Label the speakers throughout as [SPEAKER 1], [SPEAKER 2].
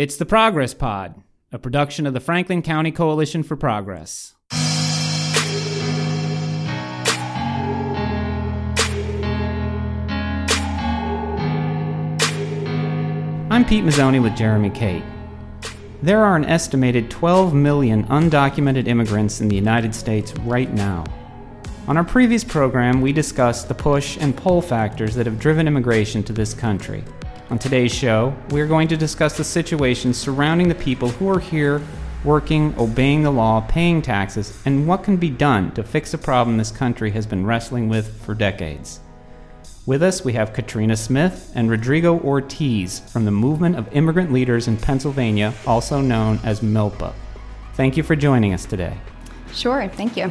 [SPEAKER 1] It's the Progress Pod, a production of the Franklin County Coalition for Progress. I'm Pete Mazzoni with Jeremy Kate. There are an estimated 12 million undocumented immigrants in the United States right now. On our previous program, we discussed the push and pull factors that have driven immigration to this country. On today's show, we are going to discuss the situation surrounding the people who are here, working, obeying the law, paying taxes, and what can be done to fix a problem this country has been wrestling with for decades. With us, we have Katrina Smith and Rodrigo Ortiz from the Movement of Immigrant Leaders in Pennsylvania, also known as MILPA. Thank you for joining us today.
[SPEAKER 2] Sure, thank you.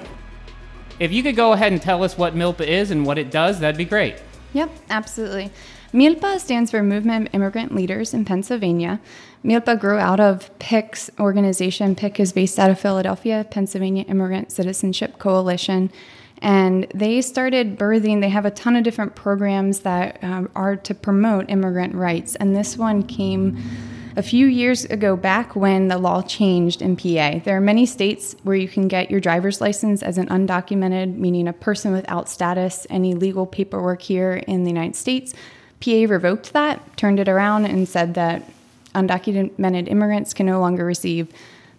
[SPEAKER 1] If you could go ahead and tell us what MILPA is and what it does, that'd be great.
[SPEAKER 2] Yep, absolutely. MILPA stands for Movement of Immigrant Leaders in Pennsylvania. MILPA grew out of PIC's organization. PIC is based out of Philadelphia, Pennsylvania Immigrant Citizenship Coalition. And they started birthing, they have a ton of different programs that um, are to promote immigrant rights. And this one came a few years ago back when the law changed in PA. There are many states where you can get your driver's license as an undocumented, meaning a person without status, any legal paperwork here in the United States. PA revoked that, turned it around, and said that undocumented immigrants can no longer receive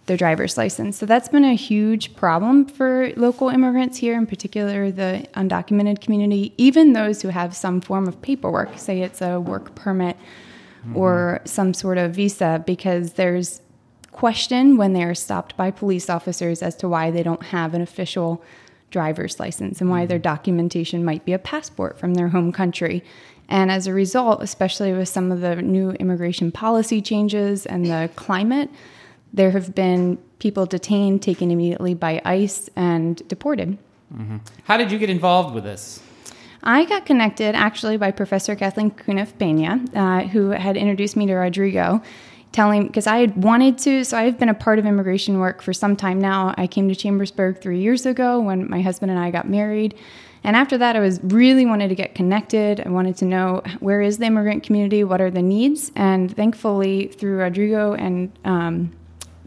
[SPEAKER 2] their driver's license. So that's been a huge problem for local immigrants here, in particular the undocumented community, even those who have some form of paperwork, say it's a work permit mm-hmm. or some sort of visa, because there's question when they're stopped by police officers as to why they don't have an official driver's license and why their mm-hmm. documentation might be a passport from their home country. And as a result, especially with some of the new immigration policy changes and the climate, there have been people detained, taken immediately by ICE, and deported.
[SPEAKER 1] Mm-hmm. How did you get involved with this?
[SPEAKER 2] I got connected actually by Professor Kathleen Cunha Pena, uh, who had introduced me to Rodrigo, telling because I had wanted to. So I've been a part of immigration work for some time now. I came to Chambersburg three years ago when my husband and I got married. And after that, I was really wanted to get connected. I wanted to know where is the immigrant community, what are the needs, and thankfully through Rodrigo and um,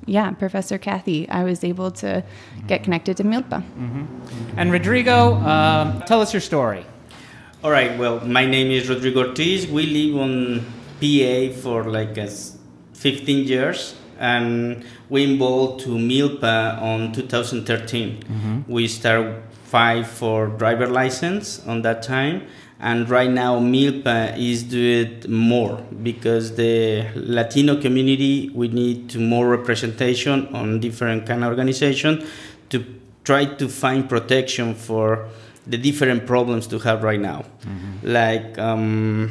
[SPEAKER 2] yeah, Professor Kathy, I was able to get connected to Milpa.
[SPEAKER 1] Mm-hmm. And Rodrigo, uh, tell us your story.
[SPEAKER 3] All right. Well, my name is Rodrigo Ortiz. We live on PA for like 15 years, and we involved to Milpa on 2013. Mm-hmm. We started five for driver license on that time and right now milpa is doing more because the latino community we need to more representation on different kind of organization to try to find protection for the different problems to have right now mm-hmm. like um,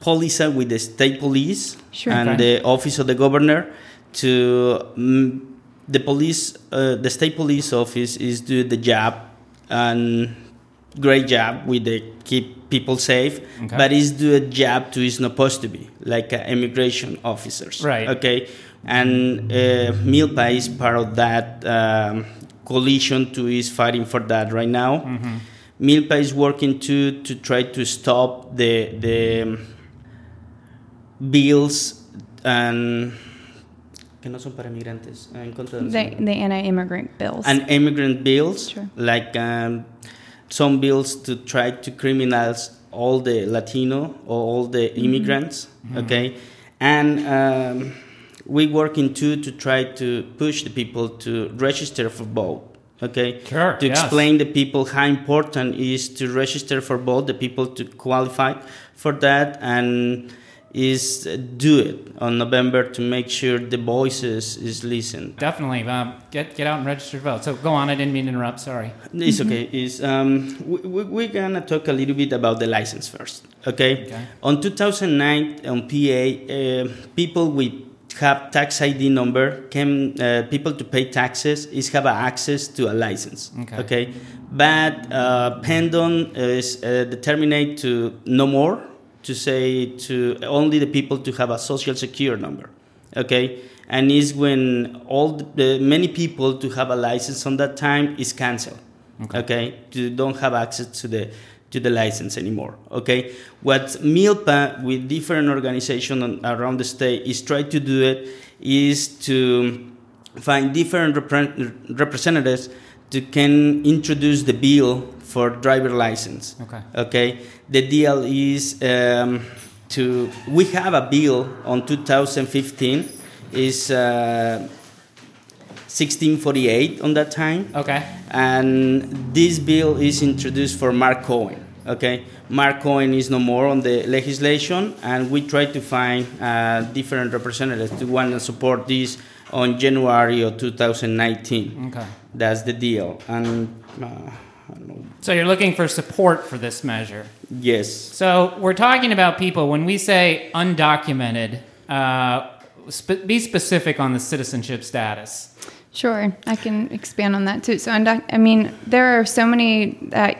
[SPEAKER 3] police with the state police
[SPEAKER 2] sure,
[SPEAKER 3] and okay. the office of the governor to um, the police uh, the state police office is do the job and great job with the keep people safe, okay. but it's do a job to is not supposed to be like uh, immigration officers.
[SPEAKER 1] Right.
[SPEAKER 3] Okay. And uh, Milpa is part of that um, coalition to is fighting for that right now. Mm-hmm. Milpa is working to to try to stop the the um, bills and que no son para migrantes
[SPEAKER 2] en contra de the, the anti-immigrant bills
[SPEAKER 3] and immigrant bills sure. like um, some bills to try to criminalize all the Latino or all the mm-hmm. immigrants. Mm-hmm. Okay, and um, we working too to try to push the people to register for vote. Okay,
[SPEAKER 1] sure,
[SPEAKER 3] to yes. explain the people how important is to register for vote, the people to qualify for that, and is do it on November to make sure the voices is listened.
[SPEAKER 1] Definitely, um, get get out and register to vote. So go on. I didn't mean to interrupt. Sorry.
[SPEAKER 3] It's okay. Is um, we, we, are gonna talk a little bit about the license first. Okay. okay. On 2009 on PA, uh, people with have tax ID number can uh, people to pay taxes is have access to a license. Okay. okay? But uh, PennDOT is uh, determined to no more to say to only the people to have a social secure number okay and is when all the, many people to have a license on that time is canceled okay, okay? to don't have access to the to the license anymore. Okay, what MILPA with different organizations around the state is trying to do it is to find different repre- representatives to can introduce the bill for driver license.
[SPEAKER 1] Okay.
[SPEAKER 3] Okay. The deal is um, to we have a bill on 2015 is uh, 1648 on that time.
[SPEAKER 1] Okay.
[SPEAKER 3] And this bill is introduced for Mark Cohen. Okay, Mark Cohen is no more on the legislation, and we try to find uh, different representatives to want to support this on January of 2019.
[SPEAKER 1] Okay.
[SPEAKER 3] That's the deal. And uh, I don't know.
[SPEAKER 1] So you're looking for support for this measure.
[SPEAKER 3] Yes.
[SPEAKER 1] So we're talking about people when we say undocumented. Uh, sp- be specific on the citizenship status.
[SPEAKER 2] Sure, I can expand on that too. So, undoc- I mean, there are so many. Uh,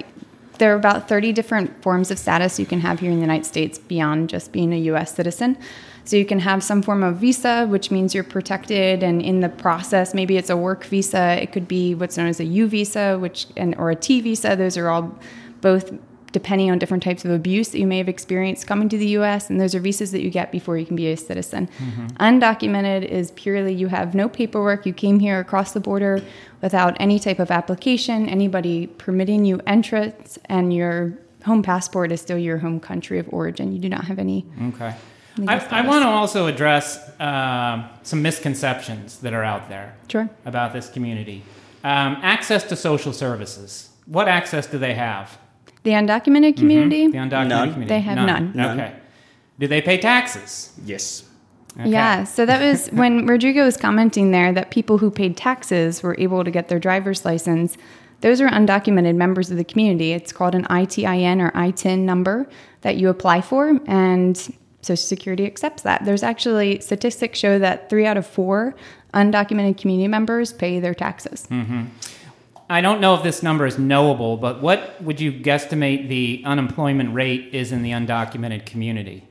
[SPEAKER 2] there are about 30 different forms of status you can have here in the United States beyond just being a U.S. citizen. So you can have some form of visa, which means you're protected, and in the process, maybe it's a work visa. It could be what's known as a U visa, which and or a T visa. Those are all both depending on different types of abuse that you may have experienced coming to the US, and those are visas that you get before you can be a citizen. Mm-hmm. Undocumented is purely you have no paperwork, you came here across the border without any type of application, anybody permitting you entrance, and your home passport is still your home country of origin. You do not have any.
[SPEAKER 1] Okay. I, I, want to also address uh, some misconceptions that are out there
[SPEAKER 2] sure.
[SPEAKER 1] about this community. Um, access to social services. What access do they have?
[SPEAKER 2] The undocumented community?
[SPEAKER 1] Mm-hmm. The undocumented
[SPEAKER 3] none.
[SPEAKER 1] community.
[SPEAKER 2] They have none.
[SPEAKER 3] none.
[SPEAKER 1] Okay. Do they pay taxes?
[SPEAKER 3] Yes.
[SPEAKER 1] Okay.
[SPEAKER 2] Yeah, so that was when Rodrigo was commenting there that people who paid taxes were able to get their driver's license. Those are undocumented members of the community. It's called an ITIN or ITIN number that you apply for, and Social Security accepts that. There's actually statistics show that three out of four undocumented community members pay their taxes.
[SPEAKER 1] Mm-hmm. I don't know if this number is knowable, but what would you guesstimate the unemployment rate is in the undocumented community?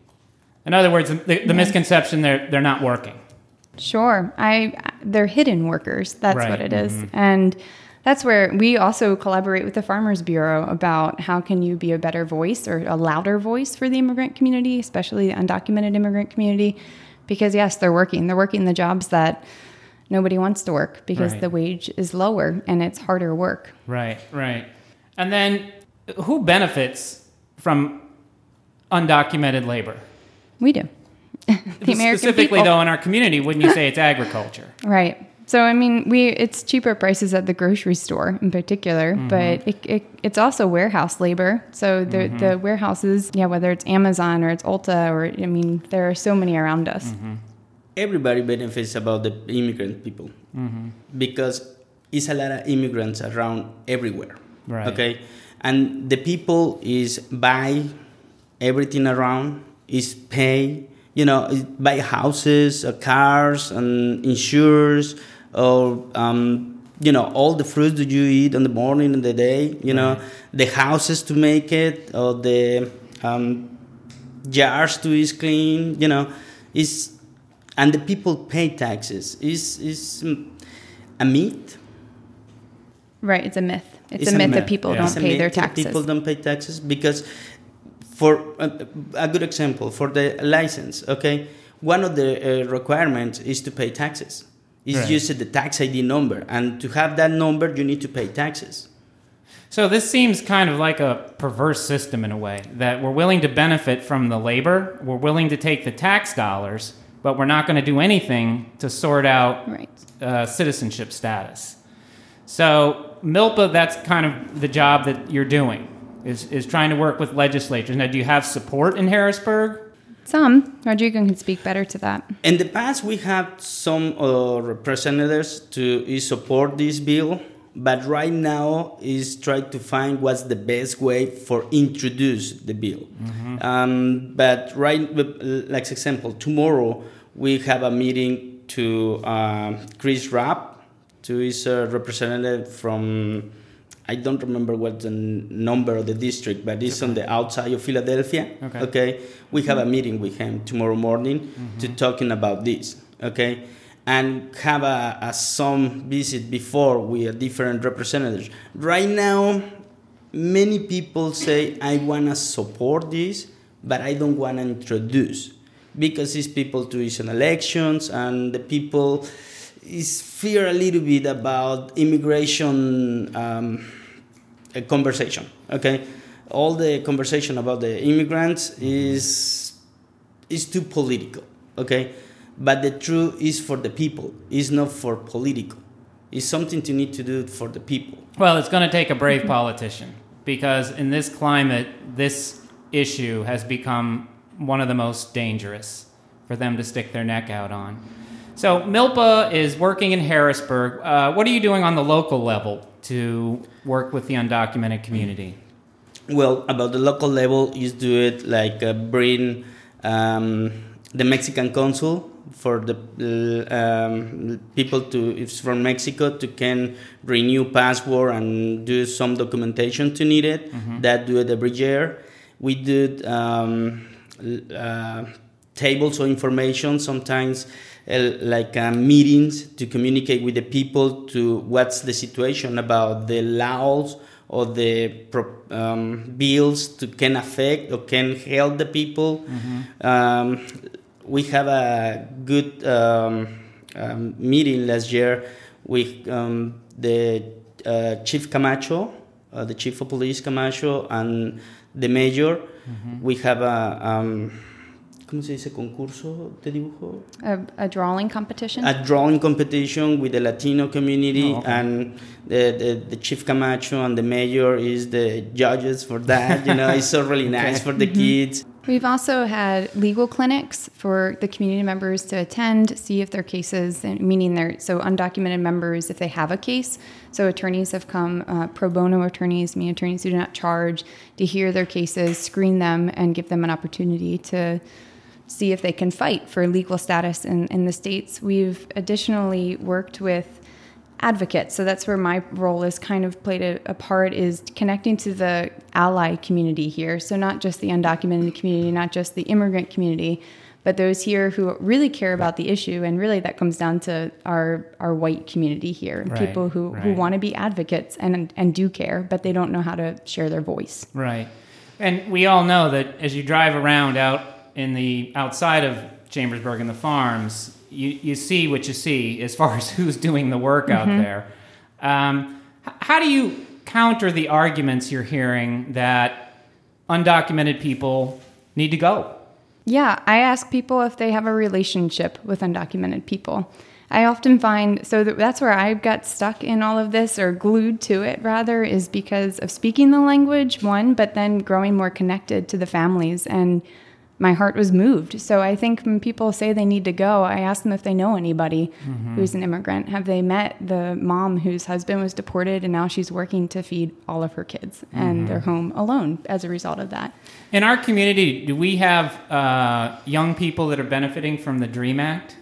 [SPEAKER 1] In other words, the, the yeah. misconception they're they're not working.
[SPEAKER 2] Sure, I they're hidden workers. That's
[SPEAKER 1] right.
[SPEAKER 2] what it is. Mm-hmm. and that's where we also collaborate with the Farmers Bureau about how can you be a better voice or a louder voice for the immigrant community, especially the undocumented immigrant community, because yes, they're working. They're working the jobs that nobody wants to work because right. the wage is lower and it's harder work.
[SPEAKER 1] Right, right. And then who benefits from undocumented labor?
[SPEAKER 2] We do.
[SPEAKER 1] the American Specifically, people. though, in our community, wouldn't you say it's agriculture?
[SPEAKER 2] Right. So I mean, we it's cheaper prices at the grocery store in particular, mm-hmm. but it, it, it's also warehouse labor. So the mm-hmm. the warehouses, yeah, whether it's Amazon or it's Ulta or I mean, there are so many around us.
[SPEAKER 3] Mm-hmm. Everybody benefits about the immigrant people
[SPEAKER 1] mm-hmm.
[SPEAKER 3] because it's a lot of immigrants around everywhere.
[SPEAKER 1] Right.
[SPEAKER 3] Okay, and the people is buy everything around is pay you know buy houses uh, cars and insurance or um, you know all the fruits that you eat in the morning and the day you know the houses to make it or the um, jars to is clean you know is and the people pay taxes. Is is a myth?
[SPEAKER 2] Right it's a myth. It's, it's a, myth, myth, that people yeah. don't pay their taxes
[SPEAKER 3] people don't pay taxes because for a, a good example for the license okay? One of the uh, requirements is to pay taxes is right. just the tax ID number. And to have that number, you need to pay taxes.
[SPEAKER 1] So this seems kind of like a perverse system in a way that we're willing to benefit from the labor, we're willing to take the tax dollars, but we're not going to do anything to sort out
[SPEAKER 2] right.
[SPEAKER 1] uh, citizenship status. So MILPA, that's kind of the job that you're doing, is, is trying to work with legislatures. Now, do you have support in Harrisburg?
[SPEAKER 2] Some. Rodrigo can speak better to that.
[SPEAKER 3] In the past, we have some uh, representatives to support this bill, but right now is trying to find what's the best way for introduce the bill.
[SPEAKER 1] Mm-hmm.
[SPEAKER 3] Um, but right, like example, tomorrow we have a meeting to uh, Chris Rabb, to is a representative from I don't remember what the number of the district, but it's on the outside of Philadelphia.
[SPEAKER 1] Okay.
[SPEAKER 3] okay? We have a meeting with him tomorrow morning
[SPEAKER 1] mm-hmm.
[SPEAKER 3] to talking about this. Okay? And have a, a some visit before with different representatives. Right now, many people say, I want to support this, but I don't want to introduce because these people do recent elections and the people is fear a little bit about immigration um, conversation. Okay, all the conversation about the immigrants is is too political. Okay, but the truth is for the people. It's not for political. It's something to need to do for the people.
[SPEAKER 1] Well, it's going to take a brave politician because in this climate, this issue has become one of the most dangerous for them to stick their neck out on. So Milpa is working in Harrisburg. Uh, what are you doing on the local level to work with the undocumented community?
[SPEAKER 3] Well, about the local level, you do it like uh, bring um, the Mexican consul for the um, people to if from Mexico to can renew passport and do some documentation to need it. Mm-hmm. That do it every year. We do um, uh, tables of information sometimes uh, like uh, meetings to communicate with the people to what's the situation about the laws or the um, bills to can affect or can help the people. Mm-hmm. Um, we have a good um, um meeting last year with um, the uh, Chief Camacho, uh, the Chief of Police Camacho, and the Mayor. Mm-hmm. We have a um, ¿cómo se dice? Concurso de dibujo.
[SPEAKER 2] A, a, drawing competition.
[SPEAKER 3] A drawing competition with the Latino community, oh, okay. and the, the, the, chief Camacho and the mayor is the judges for that. You know, it's so really nice okay. for the mm-hmm. kids.
[SPEAKER 2] We've also had legal clinics for the community members to attend, see if their cases, meaning their so undocumented members, if they have a case. So attorneys have come, uh, pro bono attorneys, me attorneys who do not charge, to hear their cases, screen them, and give them an opportunity to see if they can fight for legal status in, in the states. We've additionally worked with advocates. So that's where my role is kind of played a, a, part is connecting to the ally community here. So not just the undocumented community, not just the immigrant community, but those here who really care about the issue. And really that comes down to our our white community here, right, people who, right. who want to be advocates and and do care, but they don't know how to share their voice.
[SPEAKER 1] Right. And we all know that as you drive around out in the outside of Chambersburg and the farms, you, you see what you see as far as who's doing the work mm-hmm. out there. Um, how do you counter the arguments you're hearing that undocumented people need to go?
[SPEAKER 2] Yeah, I ask people if they have a relationship with undocumented people. I often find so that that's where I got stuck in all of this or glued to it rather is because of speaking the language one but then growing more connected to the families and my heart was moved. So I think when people say they need to go, I ask them if they know anybody mm-hmm. who's an immigrant. Have they met the mom whose husband was deported and now she's working to feed all of her kids mm-hmm. and they're home alone as a result of that?
[SPEAKER 1] In our community, do we have uh, young people that are benefiting from the DREAM Act?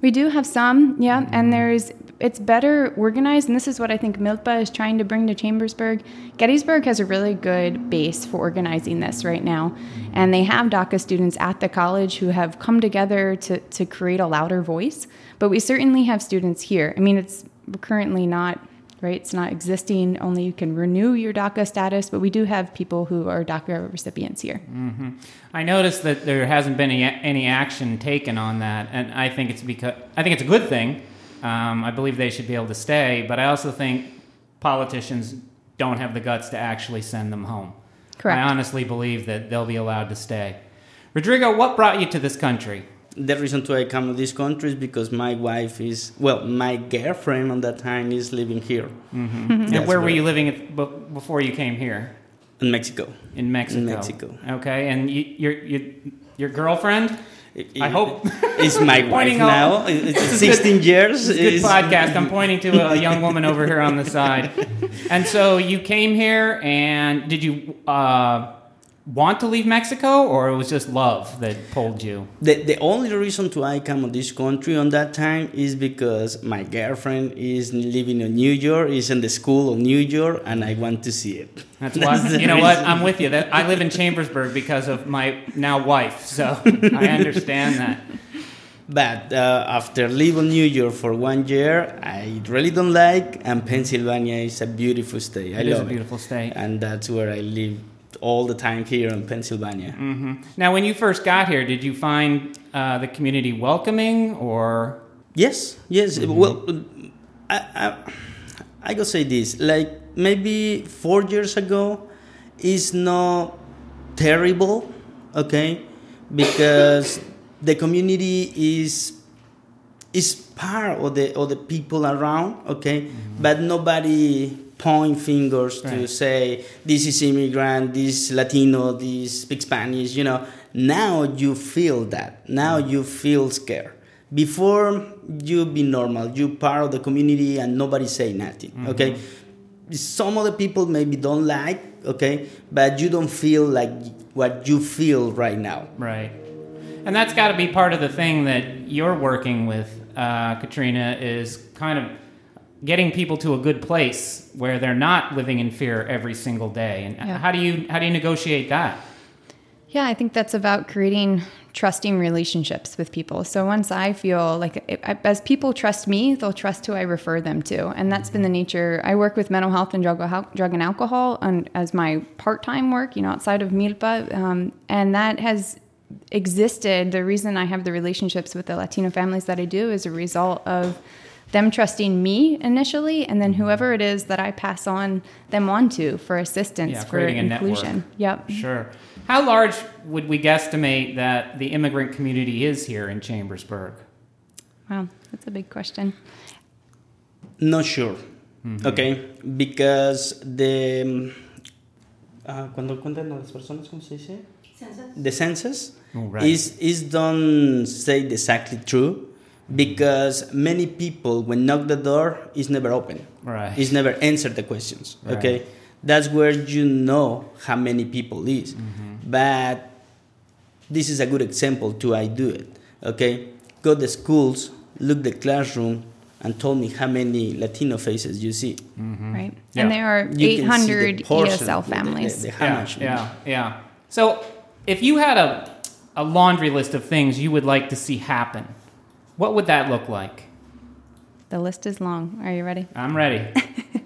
[SPEAKER 2] We do have some, yeah, mm-hmm. and there's it's better organized, and this is what I think Milpa is trying to bring to Chambersburg. Gettysburg has a really good base for organizing this right now, and they have DACA students at the college who have come together to, to create a louder voice. But we certainly have students here. I mean, it's currently not right? It's not existing. Only you can renew your DACA status, but we do have people who are DACA recipients here.
[SPEAKER 1] Mm-hmm. I noticed that there hasn't been any, any action taken on that, and I think it's because I think it's a good thing um, I believe they should be able to stay, but I also think politicians don't have the guts to actually send them home.
[SPEAKER 2] Correct.
[SPEAKER 1] I honestly believe that they'll be allowed to stay. Rodrigo, what brought you to this country?
[SPEAKER 3] The reason why I come to this country is because my wife is well, my girlfriend at that time is living here.
[SPEAKER 1] Mm-hmm. and where were you living before you came here?
[SPEAKER 3] In Mexico.
[SPEAKER 1] In Mexico. In
[SPEAKER 3] Mexico.
[SPEAKER 1] Okay, and you, your your your girlfriend? I hope
[SPEAKER 3] it's my wife now. It's 16
[SPEAKER 1] good,
[SPEAKER 3] years.
[SPEAKER 1] It's a good podcast. I'm pointing to a young woman over here on the side. And so you came here, and did you uh, want to leave Mexico, or it was just love that pulled you?
[SPEAKER 3] The, the only reason to I come to this country on that time is because my girlfriend is living in New York, is in the school of New York, and I want to see it.
[SPEAKER 1] That's why you know reason. what I'm with you. That I live in Chambersburg because of my now wife, so I understand that.
[SPEAKER 3] but uh, after living New York for one year, I really don't like, and Pennsylvania is a beautiful state. I
[SPEAKER 1] It is
[SPEAKER 3] love
[SPEAKER 1] a beautiful state.
[SPEAKER 3] and that's where I live all the time here in Pennsylvania.
[SPEAKER 1] hmm Now, when you first got here, did you find uh, the community welcoming or?
[SPEAKER 3] Yes, yes. Well, I, I, I gotta say this. Like maybe four years ago, is not terrible, okay, because the community is is part of the of the people around, okay, but nobody point fingers to say this is immigrant, this Latino, this speak Spanish. You know, now you feel that. Now you feel scared. Before you be normal, you part of the community and nobody say nothing. Okay, some other people maybe don't like. Okay, but you don't feel like what you feel right now.
[SPEAKER 1] Right. And that's got to be part of the thing that you're working with, uh, Katrina, is kind of getting people to a good place where they're not living in fear every single day. And
[SPEAKER 2] Yeah.
[SPEAKER 1] how do you how do you negotiate that?
[SPEAKER 2] Yeah, I think that's about creating trusting relationships with people. So once I feel like if, as people trust me, they'll trust who I refer them to, and that's been the nature. I work with mental health and drug, drug and alcohol on, as my part-time work, you know, outside of Milpa, um, and that has existed. The reason I have the relationships with the Latino families that I do is a result of them trusting me initially, and then whoever it is that I pass on them on to for assistance,
[SPEAKER 1] Yeah,
[SPEAKER 2] for
[SPEAKER 1] creating a
[SPEAKER 2] inclusion.
[SPEAKER 1] network.
[SPEAKER 2] Yep.
[SPEAKER 1] Sure. How large would we guesstimate that the immigrant community is here in Chambersburg?
[SPEAKER 2] Wow, that's a big question.
[SPEAKER 3] Not sure. Okay, because the ah, cuando cuentan a las personas, ¿cómo se dice? The census
[SPEAKER 1] Oh, right.
[SPEAKER 3] is is don't say exactly true because many people when knock the door is never open.
[SPEAKER 1] Right.
[SPEAKER 3] Is never answer the questions.
[SPEAKER 1] Right.
[SPEAKER 3] Okay, that's where you know how many people is.
[SPEAKER 1] Mm-hmm.
[SPEAKER 3] But this is a good example to I do it. Okay, go to schools, look the classroom, and told me how many Latino faces you see.
[SPEAKER 2] Right.
[SPEAKER 1] Yeah.
[SPEAKER 2] And there are
[SPEAKER 3] You can see the
[SPEAKER 2] 800
[SPEAKER 3] portion,
[SPEAKER 2] ESL
[SPEAKER 3] the- the-
[SPEAKER 2] families.
[SPEAKER 3] the-
[SPEAKER 1] yeah, yeah, yeah. So, if you had a a laundry list of things you would like to see happen, what would that look like?
[SPEAKER 2] The list is long. Are you ready?
[SPEAKER 1] I'm ready.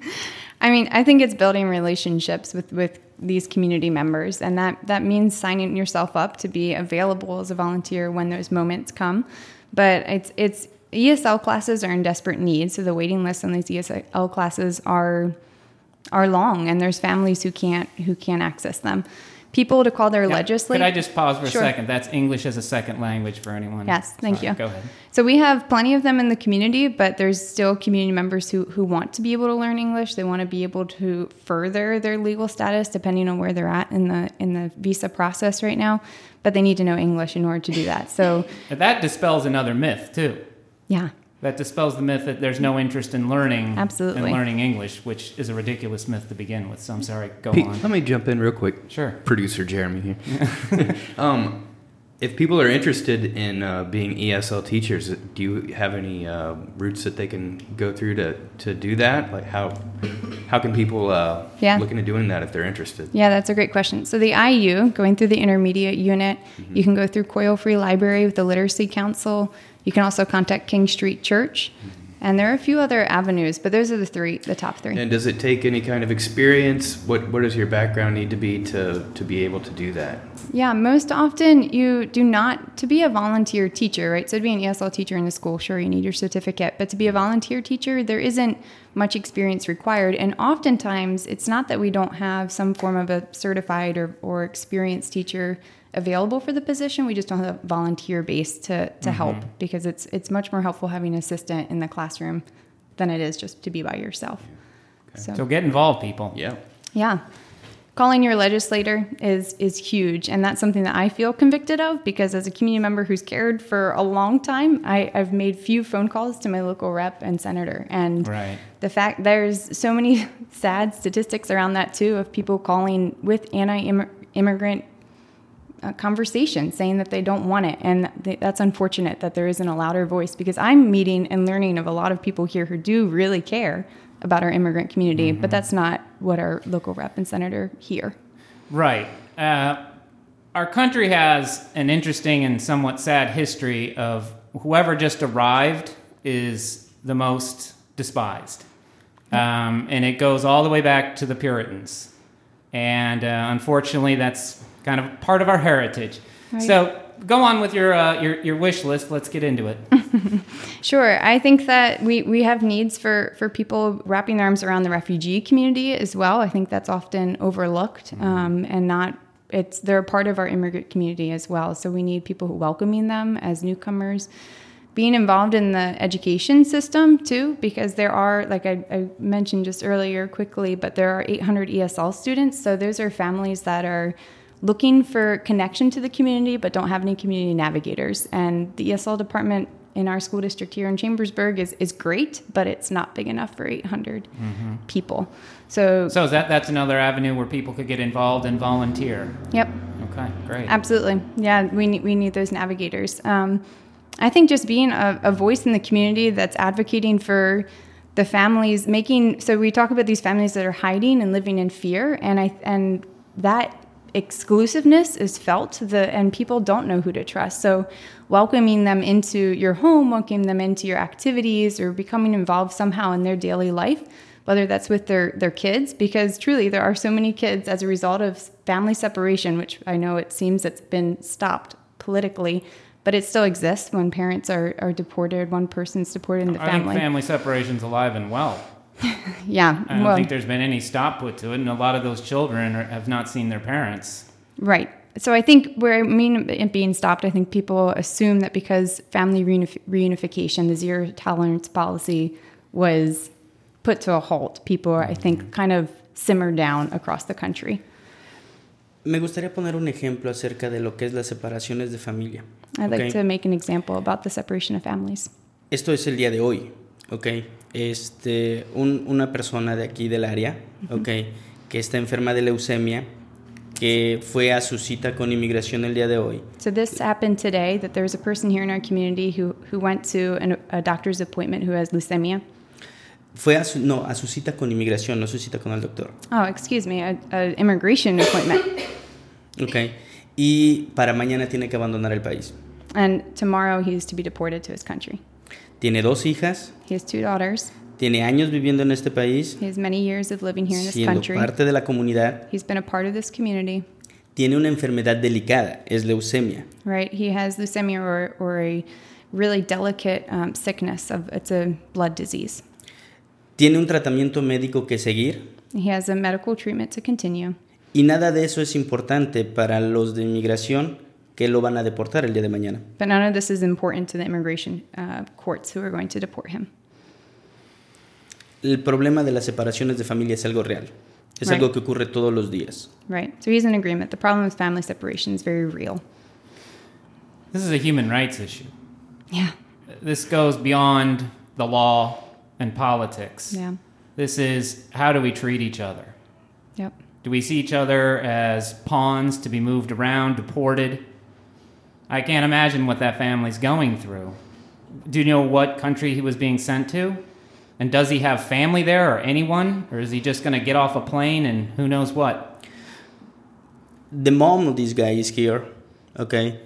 [SPEAKER 2] I mean, I think it's building relationships with, with these community members, and that, that means signing yourself up to be available as a volunteer when those moments come. But it's it's ESL classes are in desperate need, so the waiting lists on these ESL classes are are long, and there's families who can't who can't access them. People to call their
[SPEAKER 1] Yeah. Could I just pause for
[SPEAKER 2] Sure.
[SPEAKER 1] a second? That's English as a second language for anyone.
[SPEAKER 2] Yes, thank
[SPEAKER 1] Sorry,
[SPEAKER 2] you.
[SPEAKER 1] Go ahead.
[SPEAKER 2] So we have plenty of them in the community, but there's still community members who, who want to be able to learn English. They want to be able to further their legal status depending on where they're at in the in the visa process right now. But they need to know English in order to do that. So
[SPEAKER 1] that dispels another myth too.
[SPEAKER 2] yeah.
[SPEAKER 1] That dispels the myth that there's no interest in learning
[SPEAKER 2] Absolutely.
[SPEAKER 1] and learning English, which is a ridiculous myth to begin with. So I'm sorry. Go
[SPEAKER 4] Pete,
[SPEAKER 1] on.
[SPEAKER 4] let me jump in real quick.
[SPEAKER 1] Sure.
[SPEAKER 4] Producer Jeremy here. um, if people are interested in uh, being ESL teachers, do you have any uh, routes that they can go through to, to do that? Like how how can people uh,
[SPEAKER 2] Yeah.
[SPEAKER 4] look into doing that if they're interested?
[SPEAKER 2] Yeah, that's a great question. So the IU, going through the intermediate unit, you can go through Coyle Free Library with the Literacy Council. You can also contact King Street Church. And there are a few other avenues, but those are the three, the top three.
[SPEAKER 4] And does it take any kind of experience? What what does your background need to be to to be able to do that?
[SPEAKER 2] Yeah, most often you do not to be a volunteer teacher, right? So to be an ESL teacher in the school, sure you need your certificate, but to be a volunteer teacher, there isn't much experience required. And oftentimes it's not that we don't have some form of a certified or, or experienced teacher available for the position. We just don't have a volunteer base to, to help because it's it's much more helpful having an assistant in the classroom than it is just to be by yourself. So,
[SPEAKER 1] So get involved, people.
[SPEAKER 4] Yeah.
[SPEAKER 2] yeah. Calling your legislator is is huge, and that's something that I feel convicted of because as a community member who's cared for a long time, I, I've made few phone calls to my local rep and senator, and
[SPEAKER 1] Right.
[SPEAKER 2] the fact there's so many sad statistics around that too of people calling with anti-immigrant uh, conversation saying that they don't want it and th- that's unfortunate that there isn't a louder voice because i'm meeting and learning of a lot of people here who do really care about our immigrant community but that's not what our local rep and senator hear
[SPEAKER 1] Right. Uh, our country has an interesting and somewhat sad history of whoever just arrived is the most despised. Um, and it goes all the way back to the Puritans. And uh, unfortunately, that's kind of part of our heritage.
[SPEAKER 2] Right.
[SPEAKER 1] So go on with your, uh, your, your wish list. Let's get into it.
[SPEAKER 2] Sure. I think that we, we have needs for, for people wrapping their arms around the refugee community as well. I think that's often overlooked um, and not. It's they're a part of our immigrant community as well. So we need people welcoming them as newcomers, being involved in the education system too, because there are like I, I mentioned just earlier quickly, but there are 800 ESL students. So those are families that are looking for connection to the community but don't have any community navigators. And the ESL department in our school district here in Chambersburg is, is great, but it's not big enough for 800 people. So,
[SPEAKER 1] So is that, that's another avenue where people could get involved and volunteer.
[SPEAKER 2] yep,
[SPEAKER 1] Okay, great.
[SPEAKER 2] absolutely. Yeah, we need, we need those navigators. Um, I think just being a, a voice in the community that's advocating for the families, making so we talk about these families that are hiding and living in fear, and I and that exclusiveness is felt the and people don't know who to trust. So welcoming them into your home, welcoming them into your activities, or becoming involved somehow in their daily life, whether that's with their their kids, because truly there are so many kids as a result of family separation, which I know it seems it's been stopped politically, but it still exists when parents are, are deported, one person's deported in the
[SPEAKER 1] I think
[SPEAKER 2] family.
[SPEAKER 1] family separation's alive and well.
[SPEAKER 2] yeah,
[SPEAKER 1] I don't
[SPEAKER 2] well,
[SPEAKER 1] think there's been any stop put to it, and a lot of those children are, have not seen their parents.
[SPEAKER 2] right. So I think where I mean it being stopped, I think people assume that because family reunif- reunification, the zero tolerance policy, was put to a halt, people are, I think, kind of simmered down across the country.
[SPEAKER 3] Me gustaría poner un ejemplo acerca de lo que es las separaciones de familia.
[SPEAKER 2] I'd like to make an example about the separation of families.
[SPEAKER 3] Esto es el día de hoy, ¿ok? Este, un- una persona de aquí del área, ¿ok? Que está enferma de leucemia, que fue a su cita con inmigración el día de hoy.
[SPEAKER 2] So this happened today that there's a person here in our community who, who went to an, a doctor's appointment who has leukemia.
[SPEAKER 3] Fue a su, no, a su cita con inmigración, no su cita con el doctor,
[SPEAKER 2] Oh, excuse me, a, a immigration appointment.
[SPEAKER 3] ¿ok? Y para mañana tiene que abandonar el país.
[SPEAKER 2] And tomorrow he's to be deported to his country.
[SPEAKER 3] Tiene dos hijas,
[SPEAKER 2] He has two daughters.
[SPEAKER 3] tiene años viviendo en este país,
[SPEAKER 2] He has many years of living here in this
[SPEAKER 3] siendo
[SPEAKER 2] country.
[SPEAKER 3] parte de la comunidad,
[SPEAKER 2] He's been a part of this community,
[SPEAKER 3] tiene una enfermedad delicada, es leucemia.
[SPEAKER 2] right? He has leukemia or, or a really delicate um, sickness of it's a blood disease.
[SPEAKER 3] Tiene un tratamiento médico que seguir
[SPEAKER 2] He has a medical treatment to continue.
[SPEAKER 3] y nada de eso es importante para los de inmigración que lo van a deportar el día de mañana.
[SPEAKER 2] But none of this is important to the immigration uh, courts who are going to deport him.
[SPEAKER 3] El problema de las separaciones de familia es algo real. Es
[SPEAKER 2] Right.
[SPEAKER 3] algo que ocurre todos los días.
[SPEAKER 2] Right. So he's in agreement. The problem with family separation is very real.
[SPEAKER 1] This is a human rights issue.
[SPEAKER 2] Yeah.
[SPEAKER 1] This goes beyond the law and politics.
[SPEAKER 2] Yeah.
[SPEAKER 1] This is how do we treat each other?
[SPEAKER 2] Yep.
[SPEAKER 1] Do we see each other as pawns to be moved around, deported? I can't imagine what that family's going through. Do you know what country he was being sent to? And does he have family there or anyone? Or is he just going to get off a plane and who knows what?
[SPEAKER 3] The mom of this guy is here, okay?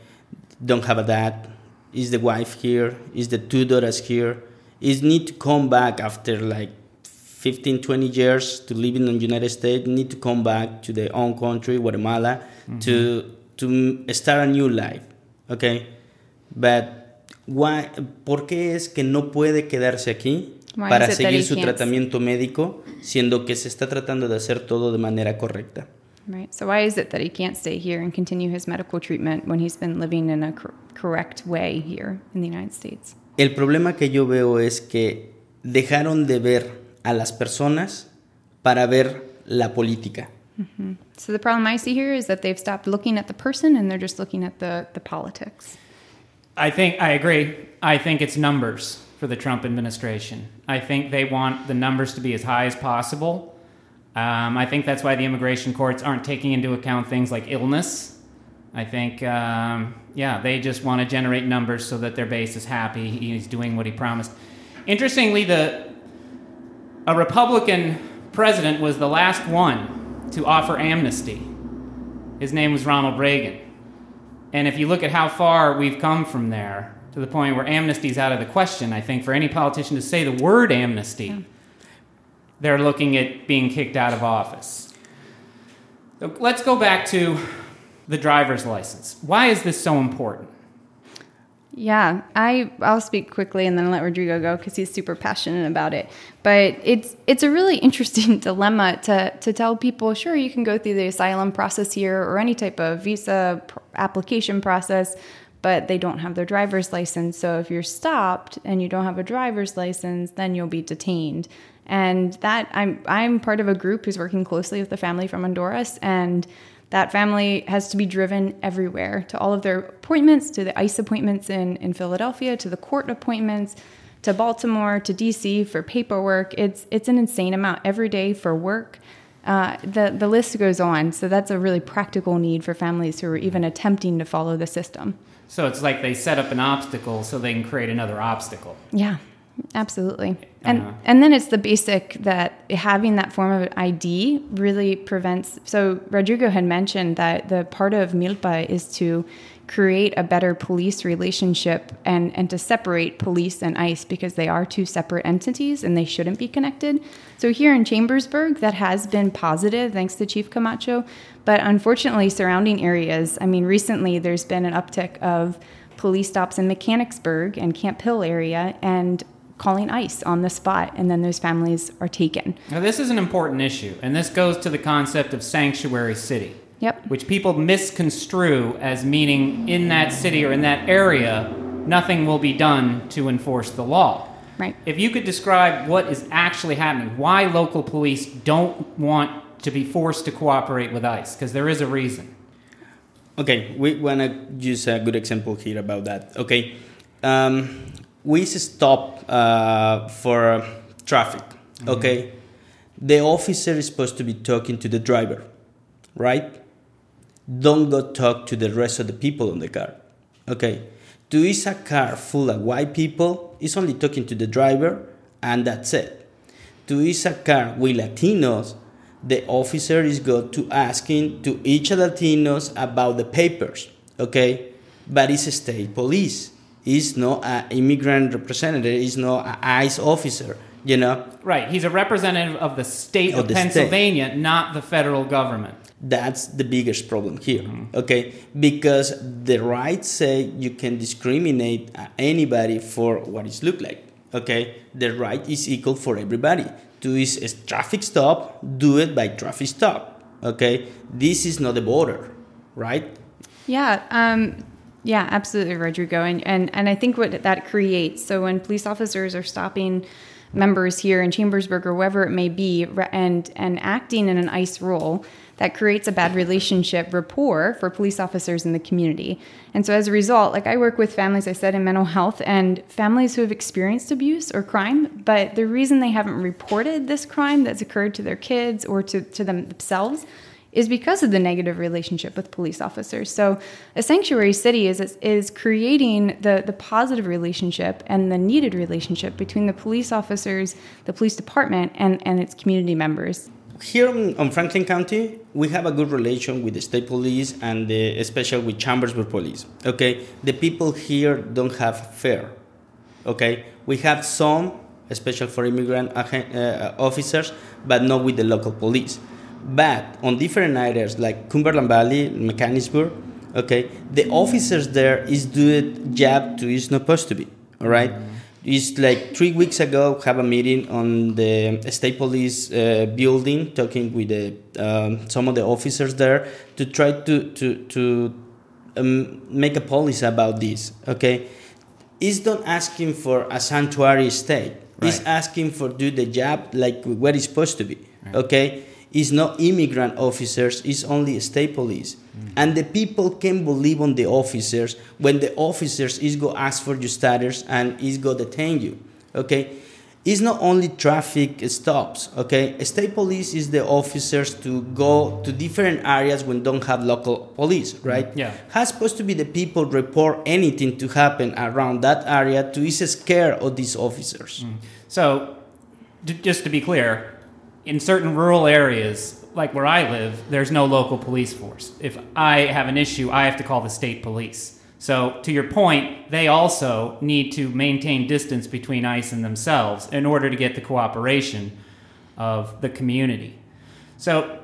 [SPEAKER 3] Don't have a dad. Is the wife here? Is the two daughters here? Is need to come back after like 15, 20 years to live in the United States, need to come back to their own country, Guatemala, to mm-hmm. to start a new life, okay? But why, ¿por qué es que no puede quedarse aquí
[SPEAKER 2] Why
[SPEAKER 3] para seguir su tratamiento médico, siendo que se está tratando de hacer todo de manera correcta?
[SPEAKER 2] Right. So why is it that he can't stay here and continue his medical treatment when he's been living in a cor- correct way here in the United States?
[SPEAKER 3] El problema que yo veo es que dejaron de ver a las personas para ver la política.
[SPEAKER 2] So the problem I see here is that they've stopped looking at the person and they're just looking at the, the politics.
[SPEAKER 1] I think I agree. I think it's numbers for the Trump administration. I think they want the numbers to be as high as possible. Um, I think that's why the immigration courts aren't taking into account things like illness. I think, um, yeah, they just want to generate numbers so that their base is happy. He's doing what he promised. Interestingly, the a Republican president was the last one to offer amnesty. His name was Ronald Reagan. And if you look at how far we've come from there, to the point where amnesty is out of the question. I think for any politician to say the word amnesty, yeah. they're looking at being kicked out of office. So let's go back to the driver's license. Why is this so important?
[SPEAKER 2] Yeah, I I'll speak quickly and then let Rodrigo go because he's super passionate about it. But it's it's a really interesting dilemma to to tell people, sure, you can go through the asylum process here or any type of visa application process, but they don't have their driver's license. So if you're stopped and you don't have a driver's license, then you'll be detained. And that I'm I'm part of a group who's working closely with the family from Honduras and that family has to be driven everywhere to all of their appointments, to the ICE appointments in, in Philadelphia, to the court appointments, to Baltimore, to DC for paperwork. It's, it's an insane amount every day for work. Uh, the, the list goes on. So that's a really practical need for families who are even attempting to follow the system.
[SPEAKER 1] So it's like they set up an obstacle so they can create another obstacle.
[SPEAKER 2] Yeah. Absolutely. And uh-huh. and then it's the basic that having that form of ID really prevents so Rodrigo had mentioned that the part of Milpa is to create a better police relationship and, and to separate police and ICE because they are two separate entities and they shouldn't be connected. So here in Chambersburg, that has been positive thanks to Chief Camacho. But unfortunately, surrounding areas, I mean, recently there's been an uptick of police stops in Mechanicsburg and Camp Hill area, and calling ICE on the spot, and then those families are taken.
[SPEAKER 1] Now, this is an important issue, and this goes to the concept of sanctuary city.
[SPEAKER 2] Yep.
[SPEAKER 1] Which people misconstrue as meaning in that city or in that area, nothing will be done to enforce the law.
[SPEAKER 2] Right.
[SPEAKER 1] If you could describe what is actually happening, why local police don't want to be forced to cooperate with ICE, because there is a reason.
[SPEAKER 3] Okay, we want to use a good example here about that. Okay, um, we stop uh, for traffic. Mm-hmm. Okay, the officer is supposed to be talking to the driver, right? Don't go talk to the rest of the people on the car. Okay, to is a car full of white people, it's only talking to the driver, and that's it. To is a car with Latinos, the officer is going to asking to each of Latinos about the papers. Okay, but it's a state police is not an immigrant representative, is not an ICE officer, you know?
[SPEAKER 1] Right. He's a representative of the state of, of the Pennsylvania, state. not the federal government.
[SPEAKER 3] That's the biggest problem here, mm-hmm. okay? Because the rights say you can discriminate anybody for what it look like, okay? The right is equal for everybody. To is a traffic stop, do it by traffic stop, okay? This is not a border, right?
[SPEAKER 2] Yeah. Um, yeah, absolutely, Rodrigo. And, and, and I think what that creates so when police officers are stopping members here in Chambersburg or wherever it may be and, and acting in an ICE role, that creates a bad relationship rapport for police officers in the community. And so as a result, like I work with families, I said, in mental health and families who have experienced abuse or crime, but the reason they haven't reported this crime that's occurred to their kids or to, to themselves is because of the negative relationship with police officers. So a sanctuary city is is creating the the positive relationship and the needed relationship between the police officers, the police department, and and its community members.
[SPEAKER 3] Here in Franklin County, we have a good relation with the state police and the, especially with Chambersburg police. Okay, the people here don't have fear. Okay, we have some, especially for immigrant uh, officers, but not with the local police. But on different areas like Cumberland Valley, Mechanicsburg, okay, the officers there is doing job to is not supposed to be. All right? It's like three weeks ago have a meeting on the state police uh, building, talking with the, um, some of the officers there to try to to to um, make a policy about this. Okay, it's not asking for a sanctuary state. Right. It's asking for do the job like where it's supposed to be. Right. Okay, is not immigrant officers, it's only state police. Mm-hmm. And the people can believe on the officers when the officers is go ask for your status and is go detain you. Okay? It's not only traffic stops, okay? State police is the officers to go to different areas when don't have local police, right?
[SPEAKER 1] Yeah.
[SPEAKER 3] Has supposed to be the people report anything to happen around that area to is scared of these officers. Mm.
[SPEAKER 1] So, just to be clear, in certain rural areas, like where I live, there's no local police force. If I have an issue, I have to call the state police. So, to your point, they also need to maintain distance between ICE and themselves in order to get the cooperation of the community. So,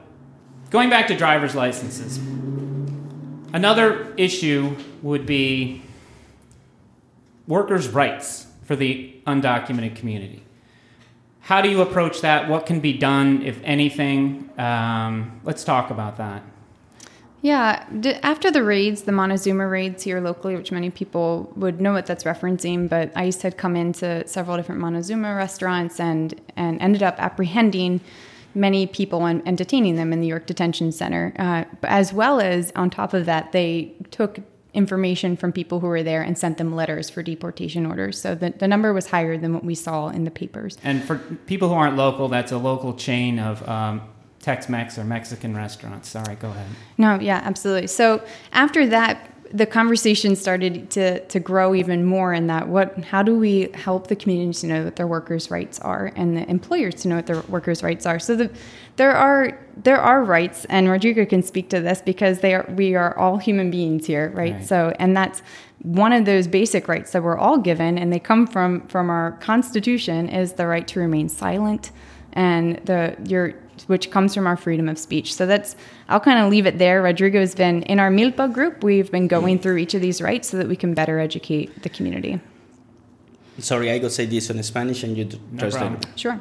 [SPEAKER 1] going back to driver's licenses, another issue would be workers' rights for the undocumented community. How do you approach that? What can be done, if anything? Um, let's talk about that.
[SPEAKER 2] Yeah, after the raids, the Montezuma raids here locally, which many people would know what that's referencing, but ICE had come into several different Montezuma restaurants and and ended up apprehending many people and, and detaining them in the York Detention Center. Uh, as well as on top of that, they took information from people who were there and sent them letters for deportation orders. So the, the number was higher than what we saw in the papers.
[SPEAKER 1] And for people who aren't local, that's a local chain of um, Tex Mex or Mexican restaurants. Sorry, go ahead.
[SPEAKER 2] No, yeah, absolutely. So after that, the conversation started to, to grow even more in that what how do we help the community to know what their workers' rights are and the employers to know what their workers' rights are. So the, there are there are rights and Rodrigo can speak to this because they are we are all human beings here, right? right. So and that's one of those basic rights that we're all given and they come from from our constitution is the right to remain silent and the your which comes from our freedom of speech. So that's I'll kind of leave it there. Rodrigo's been in our Milpa group. We've been going through each of these rights so that we can better educate the community.
[SPEAKER 3] Sorry, I go say this in Spanish and you
[SPEAKER 2] no
[SPEAKER 3] translate.
[SPEAKER 2] Sure.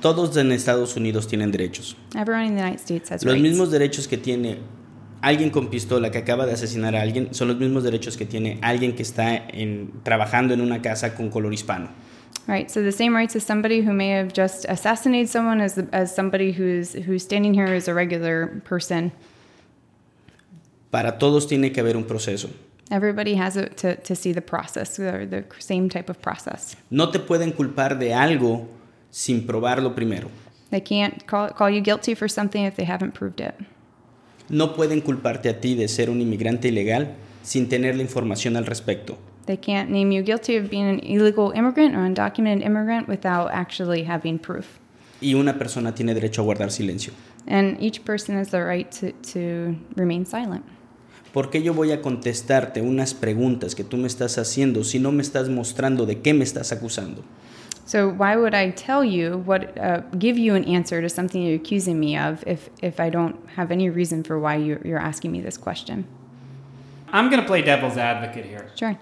[SPEAKER 3] Todos en Estados Unidos tienen derechos.
[SPEAKER 2] Everyone in the United States has
[SPEAKER 3] Los
[SPEAKER 2] rights.
[SPEAKER 3] mismos derechos que tiene alguien con pistola que acaba de asesinar a alguien son los mismos derechos que tiene alguien que está en, trabajando en una casa con color hispano.
[SPEAKER 2] Right. So the same rights as somebody who may have just assassinated someone as as somebody who's who's standing here as a regular person.
[SPEAKER 3] Para todos tiene que haber un proceso.
[SPEAKER 2] Everybody has a, to, to see the process, or the same type of process.
[SPEAKER 3] No te pueden culpar de algo sin probarlo primero.
[SPEAKER 2] They can't call, call you guilty for something if they haven't proved it.
[SPEAKER 3] No pueden culparte a ti de ser un inmigrante ilegal sin tener la información al respecto.
[SPEAKER 2] They can't name you guilty of being an illegal immigrant or undocumented immigrant without actually having proof.
[SPEAKER 3] Y una persona tiene derecho a guardar silencio.
[SPEAKER 2] And each person has the right to, to remain silent.
[SPEAKER 3] ¿Por qué yo voy a contestarte unas preguntas que tú me estás haciendo si no me estás mostrando de qué me estás acusando?
[SPEAKER 2] So why would I tell you what, uh, give you an answer to something you're accusing me of if, if I don't have any reason for why you're, you're asking me this question?
[SPEAKER 1] I'm going to play devil's advocate here.
[SPEAKER 2] Sure.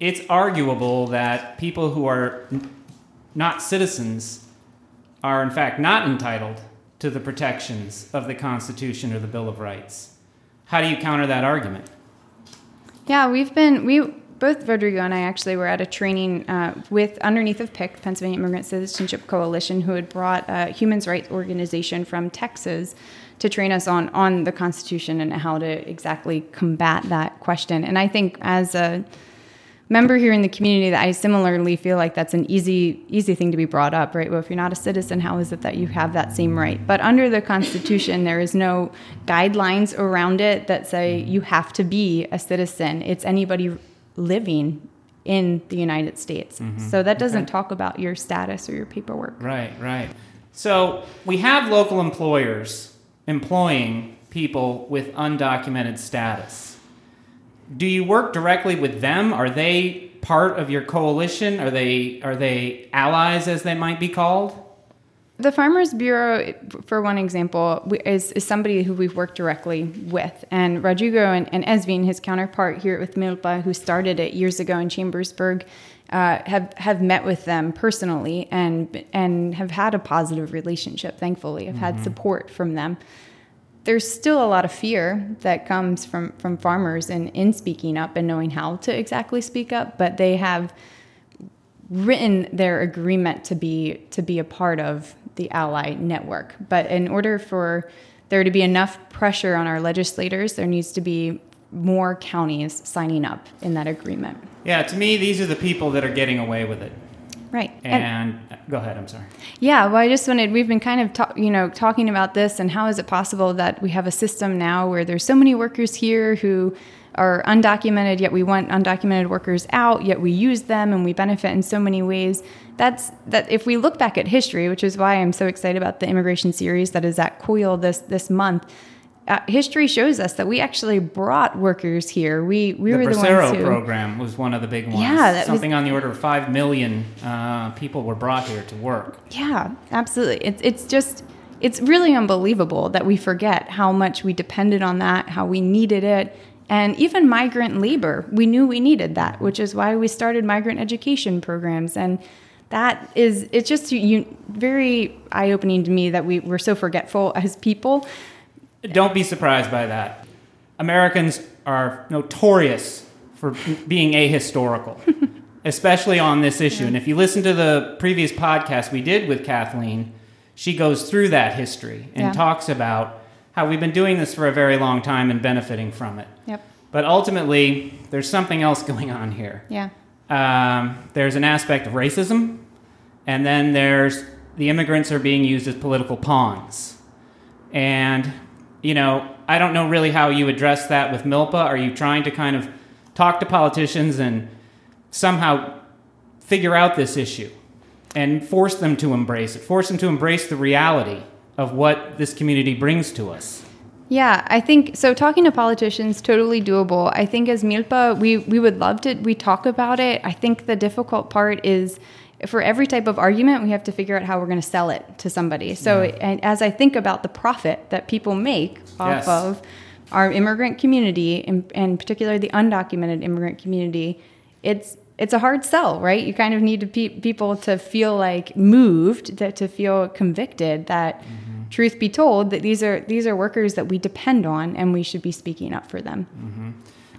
[SPEAKER 1] It's arguable that people who are n- not citizens are, in fact, not entitled to the protections of the Constitution or the Bill of Rights. How do you counter that argument?
[SPEAKER 2] Yeah, we've been we both Rodrigo and I actually were at a training uh, with underneath of PIC, Pennsylvania Immigrant Citizenship Coalition, who had brought a human rights organization from Texas to train us on on the Constitution and how to exactly combat that question. And I think as a member here in the community that I similarly feel like that's an easy easy thing to be brought up, right? Well, if you're not a citizen, how is it that you have that same right? But under the Constitution, there is no guidelines around it that say you have to be a citizen. It's anybody living in the United States. Mm-hmm. So that doesn't okay. talk about your status or your paperwork.
[SPEAKER 1] Right, right. So we have local employers employing people with undocumented status do you work directly with them? Are they part of your coalition? Are they are they allies, as they might be called?
[SPEAKER 2] The Farmers Bureau, for one example, is, is somebody who we've worked directly with. And Rodrigo and, and Esvin, his counterpart here with Milpa, who started it years ago in Chambersburg, uh, have have met with them personally and and have had a positive relationship. Thankfully, have mm-hmm. had support from them there's still a lot of fear that comes from, from farmers in, in speaking up and knowing how to exactly speak up, but they have written their agreement to be to be a part of the ally network. But in order for there to be enough pressure on our legislators, there needs to be more counties signing up in that agreement.
[SPEAKER 1] Yeah, to me, these are the people that are getting away with it.
[SPEAKER 2] Right.
[SPEAKER 1] And, and, go ahead. I'm sorry.
[SPEAKER 2] Yeah. Well, I just wanted. We've been kind of ta- you know talking about this and how is it possible that we have a system now where there's so many workers here who are undocumented, yet we want undocumented workers out, yet we use them and we benefit in so many ways. That's that. If we look back at history, which is why I'm so excited about the immigration series that is at Coyle this this month uh, history shows us that we actually brought workers here. We we
[SPEAKER 1] the
[SPEAKER 2] were the ones who
[SPEAKER 1] program was one of the big ones.
[SPEAKER 2] Yeah, that was-
[SPEAKER 1] something on the order of five million uh, people were brought here to work.
[SPEAKER 2] Yeah, absolutely. It's it's just it's really unbelievable that we forget how much we depended on that, how we needed it. And even migrant labor, we knew we needed that, which is why we started migrant education programs. And that is, it's just you, very eye opening to me that we, we're so forgetful as people.
[SPEAKER 1] Don't be surprised by that. Americans are notorious for being ahistorical, especially on this issue. And if you listen to the previous podcast we did with Kathleen, she goes through that history and
[SPEAKER 2] Yeah.
[SPEAKER 1] talks about how we've been doing this for a very long time and benefiting from it.
[SPEAKER 2] Yep.
[SPEAKER 1] But ultimately, there's something else going on here.
[SPEAKER 2] Yeah.
[SPEAKER 1] Um, there's an aspect of racism, and then there's the immigrants are being used as political pawns. And, you know, I don't know really how you address that with MILPA. Are you trying to kind of talk to politicians and somehow figure out this issue and force them to embrace it, force them to embrace the reality of what this community brings to us?
[SPEAKER 2] Yeah, I think so. Talking to politicians, totally doable. I think as Milpa, we we would love to. We talk about it. I think the difficult part is for every type of argument, we have to figure out how we're going to sell it to somebody. So, and as I think about the profit that people make off
[SPEAKER 1] Yes.
[SPEAKER 2] of our immigrant community, and, and particularly the undocumented immigrant community, it's it's a hard sell, right? You kind of need to pe- people to feel like moved, that to feel convicted that mm-hmm. truth be told that these are these are workers that we depend on and we should be speaking up for them.
[SPEAKER 1] Wou-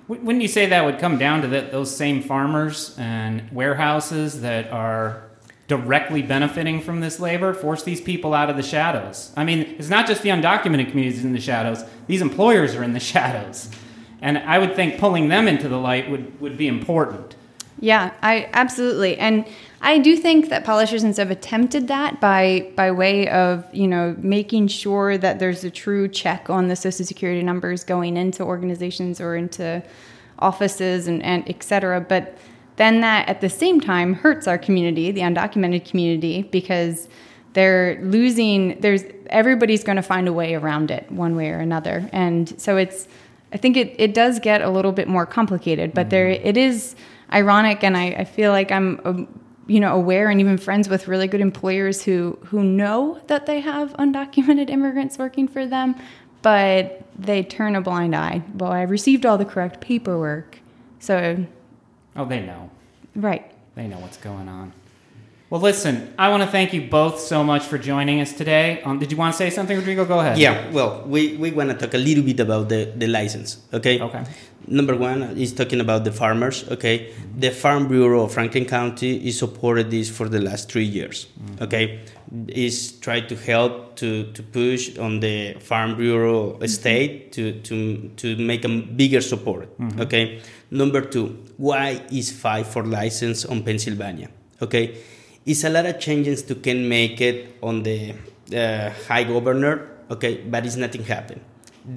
[SPEAKER 1] Wouldn't you say that would come down to that those same farmers and warehouses that are directly benefiting from this labor force these people out of the shadows? I mean, it's not just the undocumented communities in the shadows; these employers are in the shadows, and I would think pulling them into the light would would be important.
[SPEAKER 2] Yeah, I absolutely. And I do think that politicians have attempted that by by way of, you know, making sure that there's a true check on the social security numbers going into organizations or into offices and, and et cetera. But then that at the same time hurts our community, the undocumented community, because they're losing there's everybody's going to find a way around it one way or another and so it's i think it, it does get a little bit more complicated but there it is ironic and i, I feel like i'm um, you know aware and even friends with really good employers who who know that they have undocumented immigrants working for them but they turn a blind eye well i received all the correct paperwork so
[SPEAKER 1] Oh, they know.
[SPEAKER 2] right
[SPEAKER 1] They know what's going on. Well, listen, I want to thank you both so much for joining us today. Um, did you want to say something, Rodrigo? Go ahead.
[SPEAKER 3] Yeah, well, we, we want to talk a little bit about the, the license, okay?
[SPEAKER 1] Okay.
[SPEAKER 3] Number one is talking about the farmers, okay? The Farm Bureau of Franklin County is supported this for the last three years, mm-hmm. okay? Is try to help to, to push on the Farm Bureau mm-hmm. state to, to, to make a bigger support, mm-hmm. okay? Number two, why is five for license on Pennsylvania, okay? It's a lot of changes to can make it on the uh, high governor, okay, but it's nothing happen.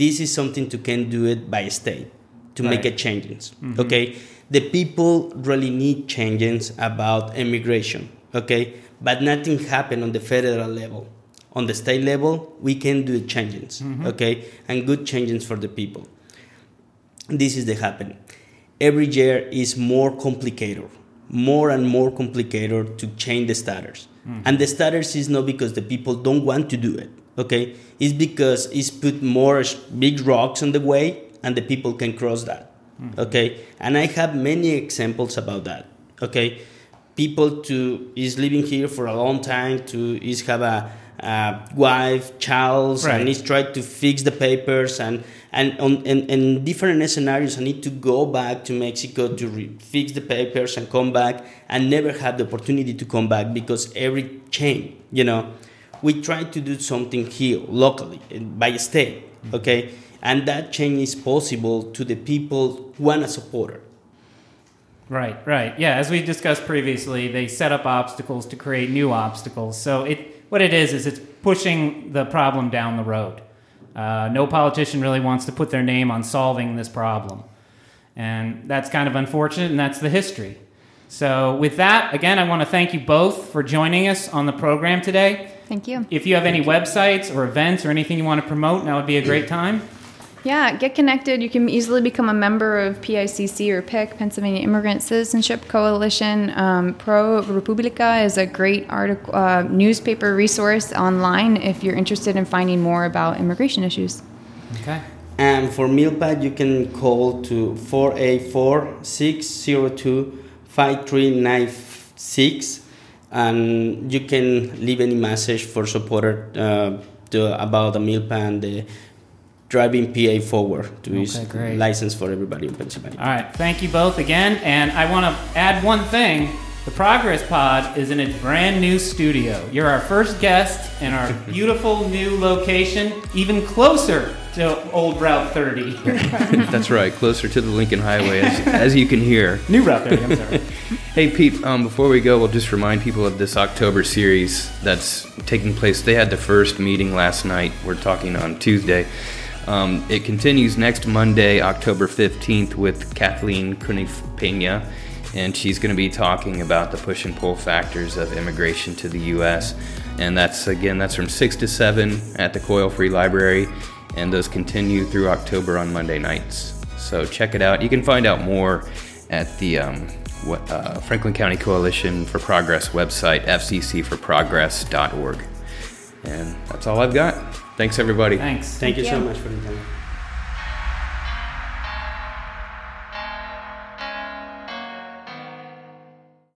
[SPEAKER 3] This is something to can do it by state to make
[SPEAKER 1] Right.
[SPEAKER 3] a changes, okay. The people really need changes about immigration, okay, but nothing happen on the federal level. On the state level, we can do changes, okay, and good changes for the people this is the happen every year is more complicated more and more complicated to change the status. Hmm. And the status is not because the people don't want to do it okay? It's because it's put more big rocks on the way and the people can cross that hmm. okay? And i have many examples about that okay? People to is living here for a long time to is have a, a wife child
[SPEAKER 1] Right.
[SPEAKER 3] and is try to fix the papers and and on in, in different scenarios i need to go back to mexico to re- fix the papers and come back and never have the opportunity to come back because every chain you know we try to do something here locally by state mm-hmm. okay and that change is possible to the people who want to support it
[SPEAKER 1] Right, right. Yeah, as we discussed previously, they set up obstacles to create new obstacles. So it, what it is, is it's pushing the problem down the road. Uh, no politician really wants to put their name on solving this problem. And that's kind of unfortunate, and that's the history. So, with that, again, I want to thank you both for joining us on the program today.
[SPEAKER 2] thank you
[SPEAKER 1] If you have any websites or events or anything you want to promote, now would be a great time.
[SPEAKER 2] Yeah, get connected. You can easily become a member of PICC or PIC, Pennsylvania Immigrant Citizenship Coalition. Um, Pro Republica is a great article, uh, newspaper resource online if you're interested in finding more about immigration issues.
[SPEAKER 1] Okay.
[SPEAKER 3] And for Milpa, you can call to 484 602 5396 and you can leave any message for supporter uh, to, about the Milpa and the driving PA forward to
[SPEAKER 1] Okay,
[SPEAKER 3] his
[SPEAKER 1] great.
[SPEAKER 3] license for everybody in Pennsylvania.
[SPEAKER 1] All right. Thank you both again. And I want to add one thing. The Progress Pod is in its brand new studio. You're our first guest in our beautiful new location, even closer to Old Route 30.
[SPEAKER 4] That's right, closer to the Lincoln Highway, as, as you can hear.
[SPEAKER 1] new Route 30, I'm sorry.
[SPEAKER 4] Hey, Pete, um, before we go, we'll just remind people of this October series that's taking place. They had the first meeting last night. We're talking on Tuesday. Um, it continues next Monday, October 15th, with Kathleen Cunif Pena, and she's going to be talking about the push and pull factors of immigration to the U.S. And that's, again, that's from 6 to 7 at the Coyle Free Library, and those continue through October on Monday nights. So check it out. You can find out more at the um, what, uh, Franklin County Coalition for Progress website, fccforprogress.org. And that's all I've got. Thanks, everybody.
[SPEAKER 1] Thanks.
[SPEAKER 3] Thank you so much for the time.